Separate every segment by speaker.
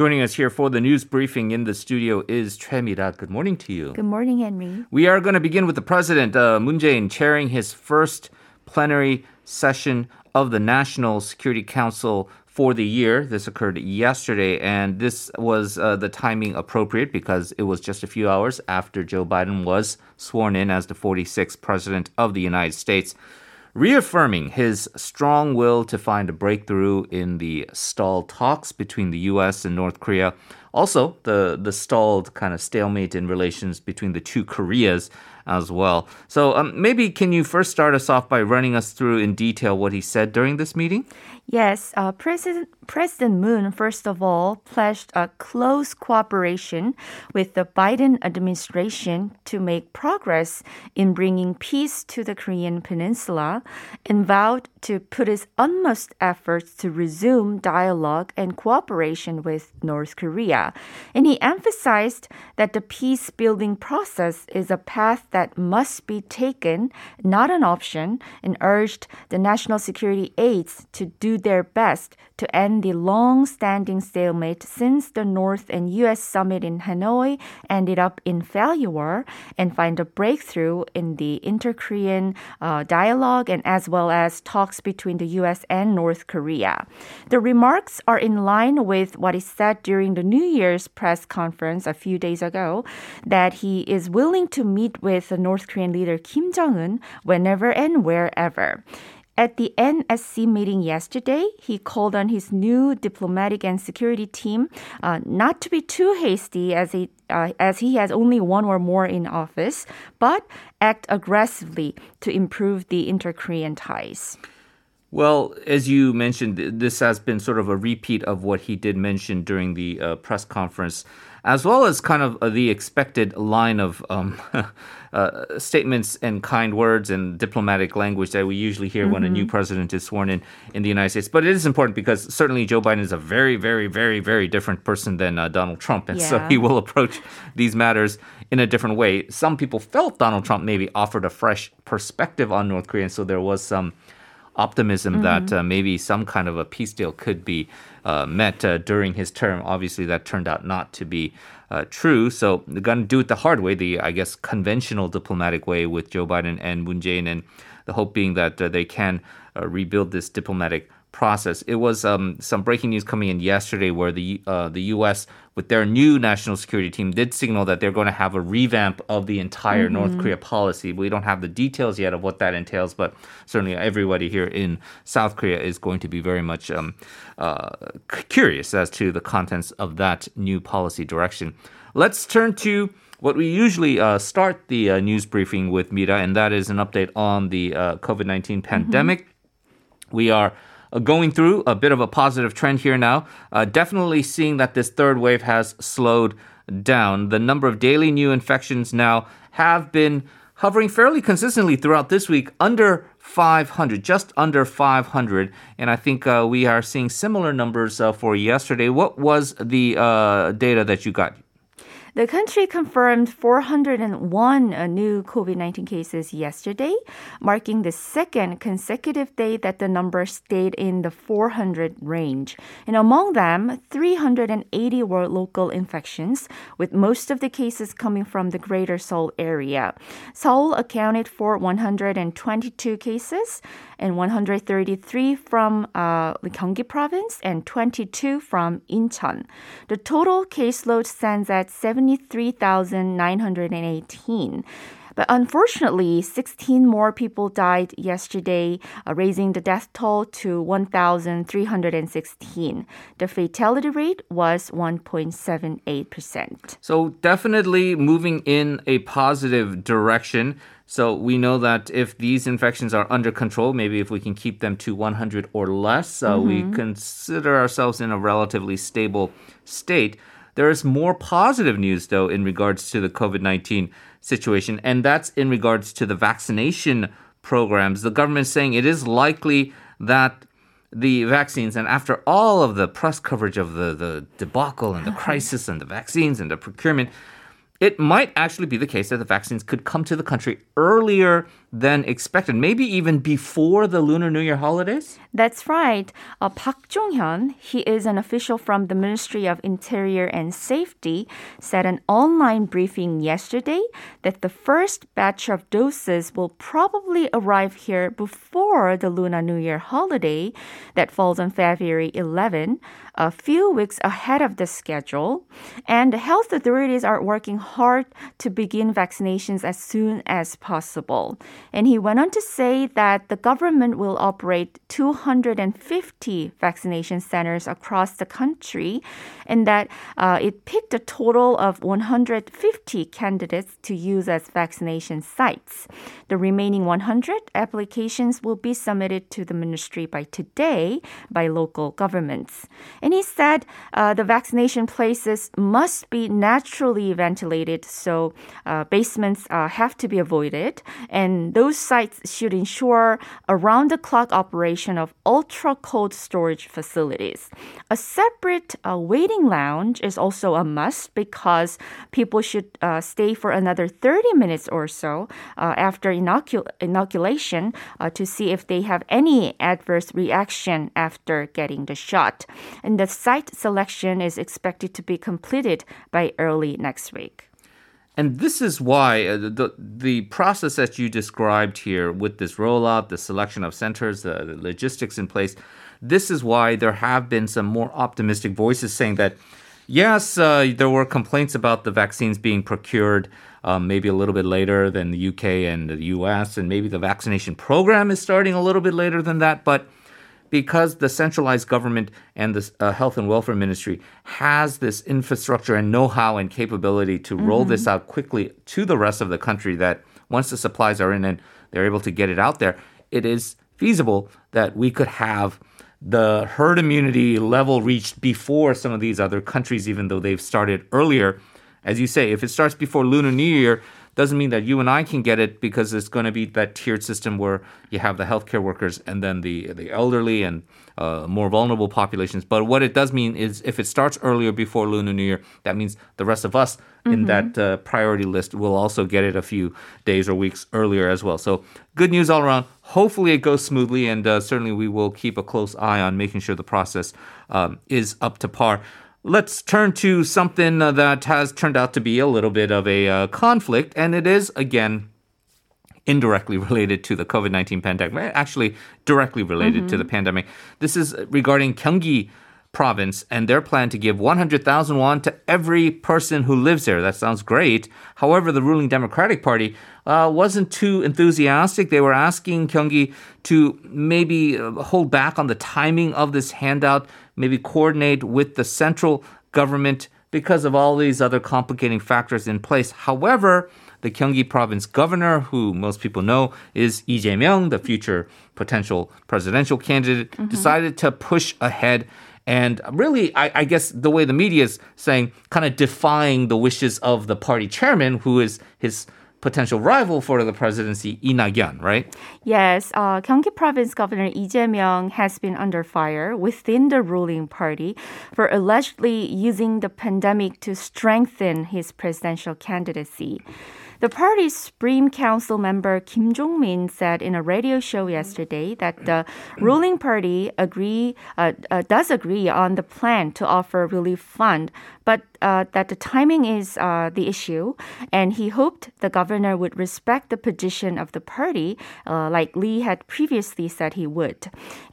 Speaker 1: Joining us here for the news briefing in the studio is Choi Mi-ra. Good morning to you.
Speaker 2: Good morning, Henry.
Speaker 1: We are going to begin with the president, uh, Moon Jae-in, chairing his first plenary session of the National Security Council for the year. This occurred yesterday, and this was uh, the timing appropriate because it was just a few hours after Joe Biden was sworn in as the 46th president of the United States reaffirming his strong will to find a breakthrough in the stalled talks between the U.S. and North Korea. Also, the, the stalled kind of stalemate in relations between the two Koreas as well. So, um, maybe can you first start us off by running us through in detail what he said during this meeting?
Speaker 2: Yes, uh, President President Moon, first of all, pledged a close cooperation with the Biden administration to make progress in bringing peace to the Korean Peninsula and vowed to put his utmost efforts to resume dialogue and cooperation with North Korea. And he emphasized that the peace building process is a path that must be taken, not an option, and urged the national security aides to do their best to end the long standing stalemate since the North and U.S. summit in Hanoi ended up in failure and find a breakthrough in the inter Korean uh, dialogue and as well as talks between the U.S. and North Korea. The remarks are in line with what he said during the New Year's press conference a few days ago that he is willing to meet with the North Korean leader Kim Jong un whenever and wherever. At the NSC meeting yesterday, he called on his new diplomatic and security team uh, not to be too hasty as he uh, as he has only one or more in office, but act aggressively to improve the inter-Korean ties.
Speaker 1: Well, as you mentioned, this has been sort of a repeat of what he did mention during the uh, press conference as well as kind of uh, the expected line of um, uh, statements and kind words and diplomatic language that we usually hear mm-hmm. when a new mm-hmm. president is sworn in in the United States. But it is important because certainly Joe Biden is a very, very, very, very different person than uh, Donald Trump, and yeah. so he will approach these matters in a different way. Some people felt Donald Trump maybe offered a fresh perspective on North Korea, and so there was some optimism mm-hmm. that uh, maybe some kind of a peace deal could be uh, met uh, during his term. Obviously, that turned out not to be uh, true. So they're going to do it the hard way, the I guess conventional diplomatic way with Joe Biden and Moon Jae-in, and the hope being that uh, they can uh, rebuild this diplomatic process. It was um, some breaking news coming in yesterday where the uh, the U.S. with their new national security team did signal that they're going to have a revamp of the entire mm-hmm. North Korea policy. We don't have the details yet of what that entails, but certainly everybody here in South Korea is going to be very much um, uh, curious as to the contents of that new policy direction. Let's turn to what we usually uh, start the uh, news briefing with, Mi-ra, and that is an update on the uh, COVID 19 pandemic. Mm-hmm. We are going through a bit of a positive trend here now. Uh, definitely seeing that this third wave has slowed down. The number of daily new infections now have been hovering fairly consistently throughout this week under 500, just under 500. And I think uh, we are seeing similar numbers uh, for yesterday. What was the uh, data that you got?
Speaker 2: The country confirmed 401 uh, new COVID 19 cases yesterday, marking the second consecutive day that the number stayed in the 400 range. And among them, 380 were local infections, with most of the cases coming from the greater Seoul area. Seoul accounted for 122 cases and 133 from uh, Gyeonggi province and 22 from Incheon. The total caseload stands at 73,918. But unfortunately, 16 more people died yesterday, uh, raising the death toll to 1,316. The fatality rate was 1.78%.
Speaker 1: So, definitely moving in a positive direction. So we know that if these infections are under control, maybe if we can keep them to 100 or less, uh, mm-hmm. we consider ourselves in a relatively stable state. There is more positive news, though, in regards to the COVID 19 situation, and that's in regards to the vaccination programs. The government is saying it is likely that the vaccines, and after all of the press coverage of the, the debacle and the mm-hmm. crisis and the vaccines and the procurement, it might actually be the case that the vaccines could come to the country earlier than expected, maybe even before the Lunar New Year holidays?
Speaker 2: That's right. Uh, Park Jong-hyun, he is an official from the Ministry of Interior and Safety, said an online briefing yesterday that the first batch of doses will probably arrive here before the Lunar New Year holiday that falls on February 11 a few weeks ahead of the schedule, and the health authorities are working hard to begin vaccinations as soon as possible. And he went on to say that the government will operate 250 vaccination centers across the country, and that uh, it picked a total of 150 candidates to use as vaccination sites. The remaining 100 applications will be submitted to the ministry by today by local governments. And he said uh, the vaccination places must be naturally ventilated, so uh, basements uh, have to be avoided. And those sites should ensure around the clock operation of ultra cold storage facilities. A separate uh, waiting lounge is also a must because people should uh, stay for another 30 minutes or so uh, after inocul- inoculation to see if they have any adverse reaction after getting the shot. And the site selection is expected to be completed by early next week.
Speaker 1: And this is why uh, the the process that you described here with this rollout, the selection of centers, the, the logistics in place, this is why there have been some more optimistic voices saying that yes, uh, there were complaints about the vaccines being procured um, maybe a little bit later than the UK and the US, and maybe the vaccination program is starting a little bit later than that, but because the centralized government and the uh, health and welfare ministry has this infrastructure and know-how and capability to mm-hmm. roll this out quickly to the rest of the country that once the supplies are in and they're able to get it out there it is feasible that we could have the herd immunity level reached before some of these other countries even though they've started earlier as you say if it starts before lunar new year doesn't mean that you and I can get it because it's going to be that tiered system where you have the healthcare workers and then the the elderly and uh, more vulnerable populations. But what it does mean is if it starts earlier before Lunar New Year, that means the rest of us mm-hmm. in that uh, priority list will also get it a few days or weeks earlier as well. So good news all around. Hopefully it goes smoothly, and uh, certainly we will keep a close eye on making sure the process um, is up to par. Let's turn to something uh, that has turned out to be a little bit of a uh, conflict, and it is, again, indirectly related to the COVID 19 pandemic, actually, directly related mm-hmm. to the mm-hmm. pandemic. This is regarding Gyeonggi province and their plan to give 100,000 won to every person who lives there. That sounds great. However, the ruling Democratic Party uh, wasn't too enthusiastic. They were asking Gyeonggi to maybe uh, hold back on the timing of this handout maybe coordinate with the central government because of all these other complicating factors in place. However, the Gyeonggi province governor, who most people know is Lee Jae-myung, the future potential presidential candidate, mm-hmm. decided to push ahead and really, I, I, guess the way the media is saying, kind of defying the wishes of the party chairman, who is his potential rival for the presidency, Lee Nak-yeon, right?
Speaker 2: Yes, uh, Gyeonggi Province Governor Lee Jae-myung has been under fire within the ruling party for allegedly using the pandemic to strengthen his presidential candidacy. The party's Supreme Council member Kim Jong-min said in a radio show yesterday that the ruling party agree uh, uh, does agree on the plan to offer relief fund, but uh, that the timing is uh, the issue, and he hoped the governor would respect the position of the party, uh, like Lee had previously said he would.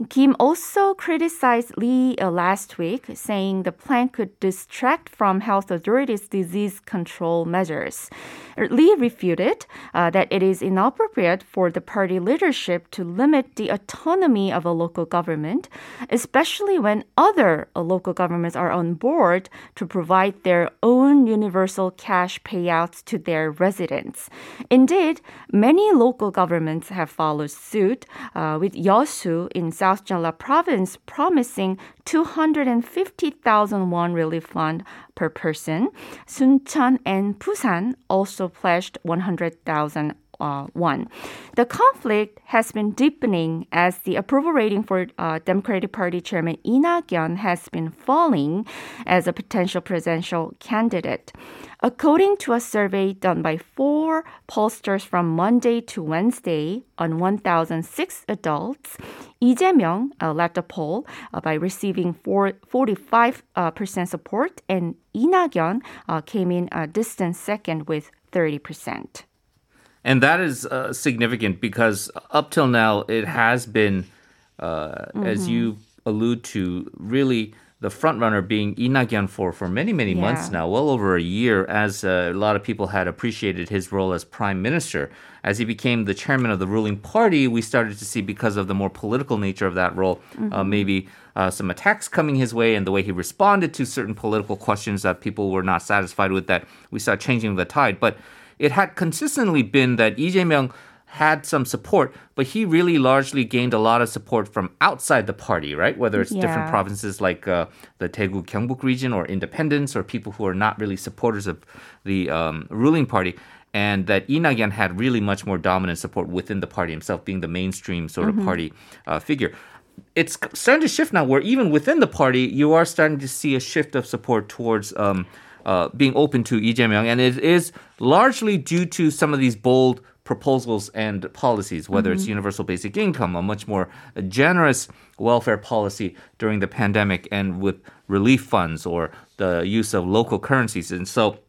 Speaker 2: Kim also criticized Lee uh, last week, saying the plan could distract from health authorities' disease control measures. Lee refuted uh, that it is inappropriate for the party leadership to limit the autonomy of a local government, especially when other local governments are on board to provide their own universal cash payouts to their residents. Indeed, many local governments have followed suit, uh, with Yeosu in South Jeolla province promising 250,000 won relief fund per person. Suncheon and Busan also pledged 100,000 uh. The conflict has been deepening as the approval rating for uh, Democratic Party Chairman Nak-yeon has been falling as a potential presidential candidate. According to a survey done by four pollsters from Monday to Wednesday on 1,006 adults, Lee Jae-myung uh, led the poll uh, by receiving 45% uh, support, and Lee Nak-yeon uh, came in a distant second with 30%.
Speaker 1: And that is uh, significant because up till now, it has been, mm-hmm. as you allude to, really the front runner being Nak-yeon for for many many yeah. months now, well over a year, as uh, a lot of people had appreciated his role as prime minister. As he became the chairman of the ruling party, we started to see because of the more political nature of that role, uh, mm-hmm. uh, maybe. Uh, some attacks coming his way and the way he responded to certain political questions that people were not satisfied with that we saw changing the tide. But it had consistently been that Lee Jae-myung had some support, but he really largely gained a lot of support from outside the party, right? Whether it's yeah. different provinces like uh, the Daegu Gyeongbuk region or independents or people who are not really supporters of the um, ruling party. And that Nak-yeon had really much more dominant support within the party himself, being the mainstream sort of mm-hmm. party uh, figure it's starting to shift now where even within the party you are starting to see a shift of support towards um, uh, being open to Lee Jae-myung and it is largely due to some of these bold proposals and policies, whether mm-hmm. it's universal basic income, a much more generous welfare policy during the pandemic, and with relief funds or the use of local currencies. And so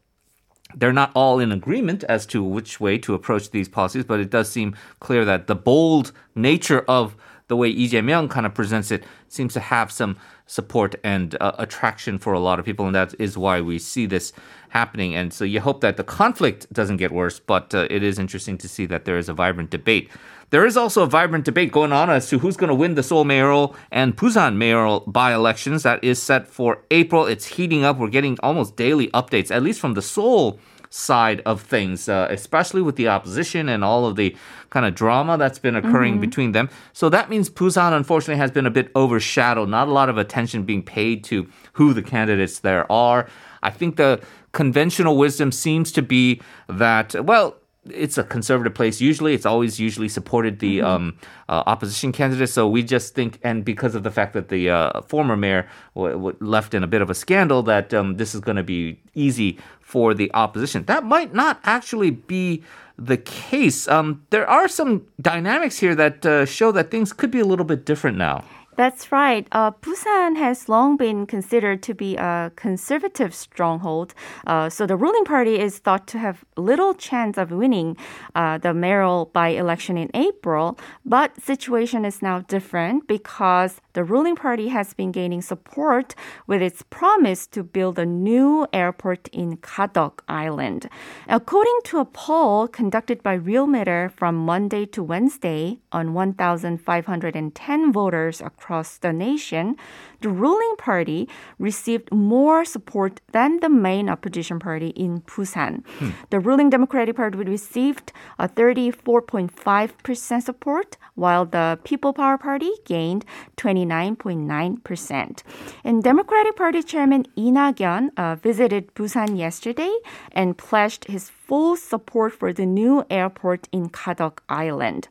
Speaker 1: they're not all in agreement as to which way to approach these policies, but it does seem clear that the bold nature of the way Lee Jae-myung kind of presents it seems to have some support and uh, attraction for a lot of people, and that is why we see this happening. And so you hope that the conflict doesn't get worse, but uh, it is interesting to see that there is a vibrant debate. There is also a vibrant debate going on as to who's going to win the Seoul mayoral and Busan mayoral by-elections. That is set for April. It's heating up. We're getting almost daily updates, at least from the Seoul side of things, uh, especially with the opposition and all of the kind of drama that's been occurring mm-hmm. between them. So that means Busan, unfortunately, has been a bit overshadowed. Not a lot of attention being paid to who the candidates there are. I think the conventional wisdom seems to be that, well, it's a conservative place. Usually, it's always usually supported the mm-hmm. um, uh, opposition candidate. So we just think, and because of the fact that the uh, former mayor w- w- left in a bit of a scandal, that um, this is going to be easy for the opposition. That might not actually be the case. Um, there are some dynamics here that uh, show that things could be a little bit different now.
Speaker 2: That's right. Uh, Busan has long been considered to be a conservative stronghold. Uh, so the ruling party is thought to have little chance of winning uh, the mayoral by-election in April. But situation is now different because the ruling party has been gaining support with its promise to build a new airport in Kadok Island. According to a poll conducted by Realmeter from Monday to Wednesday on 1,510 voters across across the nation, the ruling party received more support than the main opposition party in Busan. Hmm. The ruling Democratic Party received a 34.5% support, while the People Power Party gained 29.9%. And Democratic Party Chairman Lee Nak-yeon uh, visited Busan yesterday and pledged his full support for the new airport in Kadok Island.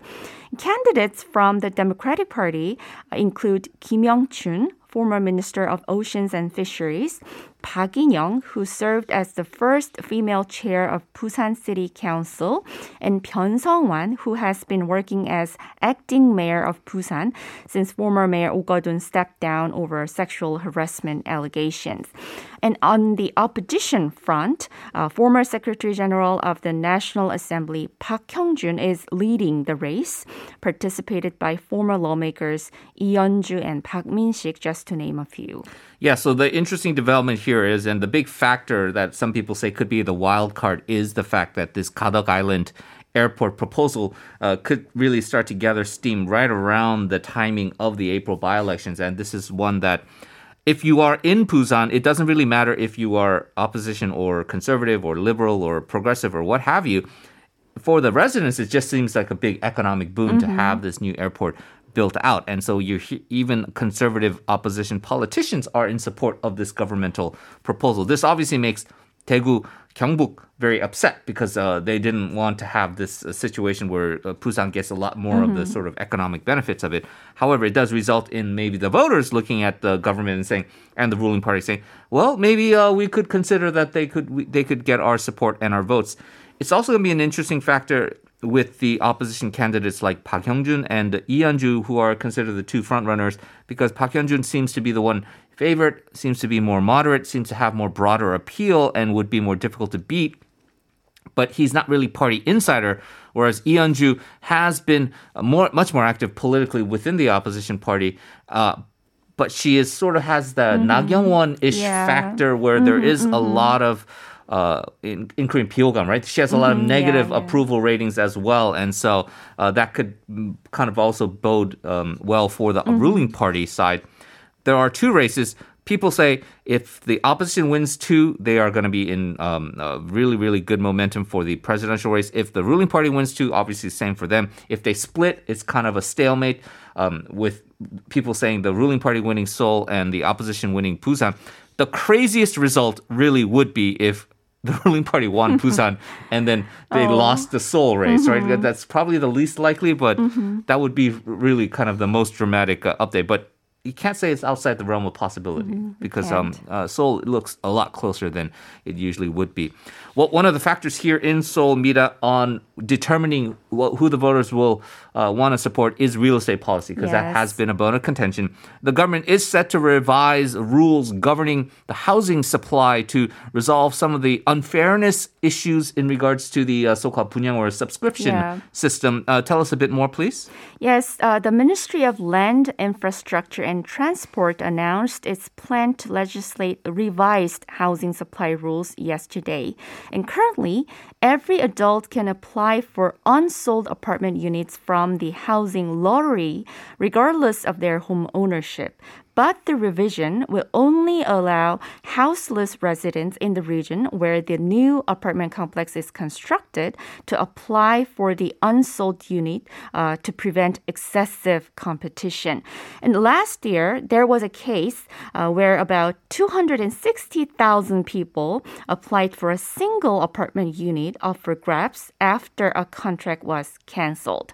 Speaker 2: Candidates from the Democratic Party include Kim Young-chun, former Minister of Oceans and Fisheries, Park In-young, who served as the first female chair of Busan City Council, and Byun Sung-wan, who has been working as acting mayor of Busan since former Mayor Oh Keo-don stepped down over sexual harassment allegations. And on the opposition front, uh, former Secretary General of the National Assembly Park Hyung-jun is leading the race, participated by former lawmakers Lee Yeon-ju and Park Min-sik, just to name a few.
Speaker 1: Yeah, so the interesting development here is, and the big factor that some people say could be the wild card is the fact that this Kadok Island airport proposal uh, could really start to gather steam right around the timing of the April by elections. And this is one that, if you are in Busan, it doesn't really matter if you are opposition or conservative or liberal or progressive or what have you. For the residents, it just seems like a big economic boon mm-hmm. to have this new airport built out. And so you even conservative opposition politicians are in support of this governmental proposal. This obviously makes Daegu, Gyeongbuk very upset because uh, they didn't want to have this uh, situation where uh, Busan gets a lot more of the sort of economic benefits of it. However, it does result in maybe the voters looking at the government and saying, and the ruling party saying, well, maybe uh, we could consider that they could we, they could get our support and our votes. It's also going to be an interesting factor with the opposition candidates like Park Hyung-jun and Lee Hyun-ju, who are considered the two frontrunners, because Park Hyung-jun seems to be the one favorite, seems to be more moderate, seems to have more broader appeal, and would be more difficult to beat. But he's not really party insider, whereas Lee Hyun-ju has been more, much more active politically within the opposition party. Uh, but she is sort of has the mm ish
Speaker 2: Yeah.
Speaker 1: factor where there is a lot of uh, in, including Pyogam, right? She has a lot of mm-hmm. negative
Speaker 2: yeah, yeah.
Speaker 1: approval ratings as well, and so uh, that could mm, kind of also bode um, well for the mm-hmm. ruling party side. There are two races. People say if the opposition wins two, they are going to be in um, really, really good momentum for the presidential race. If the ruling party wins two, obviously same for them. If they split, it's kind of a stalemate um, with people saying the ruling party winning Seoul and the opposition winning Busan. The craziest result really would be if the ruling party won Busan and then they lost the Seoul race, right? That's probably the least likely, but that would be really kind of the most dramatic uh, update. But you can't say it's outside the realm of possibility because um, uh, Seoul looks a lot closer than it usually would be. Well, one of the factors here in Seoul, Mira, on determining wh- who the voters will uh, want to support is real estate policy because that has been a bone of contention. The government is set to revise rules governing the housing supply to resolve some of the unfairness issues in regards to the uh, so-called punyang or subscription
Speaker 2: Yeah.
Speaker 1: system. Uh, tell us a bit more, please.
Speaker 2: Yes, uh, the Ministry of Land, Infrastructure and Transport announced its plan to legislate revised housing supply rules yesterday. And currently, every adult can apply for unsold apartment units from the housing lottery, regardless of their home ownership. But the revision will only allow houseless residents in the region where the new apartment complex is constructed to apply for the unsold unit uh, to prevent excessive competition. And last year, there was a case uh, where about 260,000 people applied for a single apartment unit up for grabs after a contract was canceled.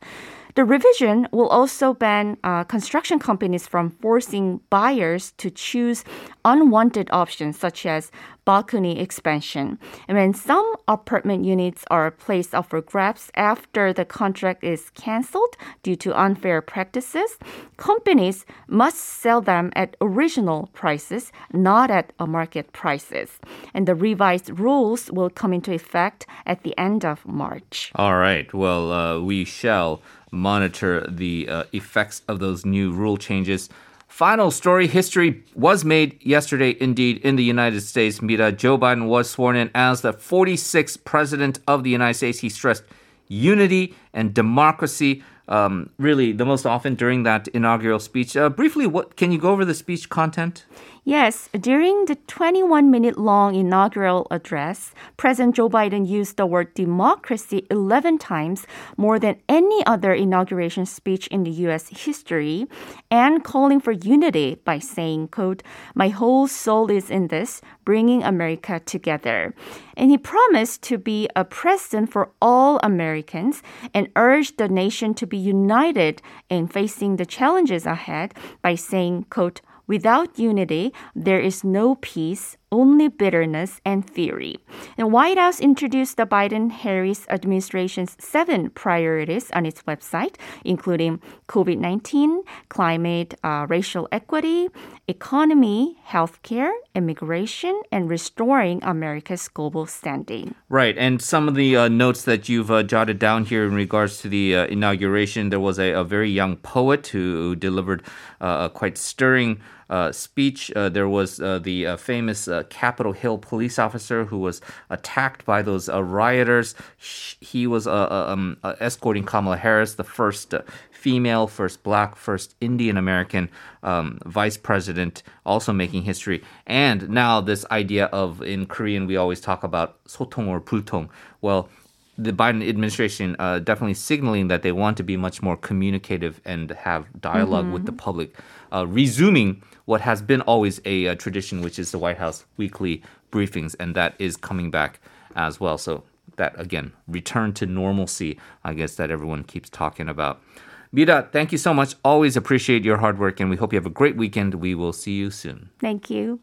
Speaker 2: The revision will also ban uh, construction companies from forcing buyers to choose unwanted options such as balcony expansion. And when some apartment units are placed up for grabs after the contract is canceled due to unfair practices, companies must sell them at original prices, not at market prices. And the revised rules will come into effect at the end of March.
Speaker 1: All right. Well, uh, we shall monitor the uh, effects of those new rule changes. Final story history was made yesterday, indeed, in the United States. Mira, Joe Biden was sworn in as the 46th president of the United States. He stressed unity and democracy. Um, really, the most often during that inaugural speech. Uh, briefly, what can you go over the speech content?
Speaker 2: Yes, during the 21 minute long inaugural address, President Joe Biden used the word democracy 11 times, more than any other inauguration speech in the US history, and calling for unity by saying, quote, "My whole soul is in this, bringing America together." And he promised to be a president for all Americans and urged the nation to be united in facing the challenges ahead by saying, quote, Without unity, there is no peace, only bitterness and theory. The White House introduced the Biden-Harris administration's seven priorities on its website, including COVID-19, climate, uh, racial equity, economy, healthcare, immigration, and restoring America's global standing.
Speaker 1: Right, and some of the uh, notes that you've uh, jotted down here in regards to the uh, inauguration, there was a, a very young poet who delivered uh, a quite stirring uh, speech. Uh, there was uh, the uh, famous uh, Capitol Hill police officer who was attacked by those uh, rioters. Sh- He was uh, uh, um, uh, escorting Kamala Harris, the first. Uh, Female, first black, first Indian American um, vice president, also making history. And now, this idea of in Korean, we always talk about 소통 or 불통. Well, the Biden administration uh, definitely signaling that they want to be much more communicative and have dialog with the public, uh, resuming what has been always a, uh tradition, which is the White House weekly briefings, and that is coming back as well. So that again, return to normalcy, I guess that everyone keeps talking about. Mira, thank you so much. Always appreciate your hard work, and we hope you have a great weekend. We will see you soon.
Speaker 2: Thank you.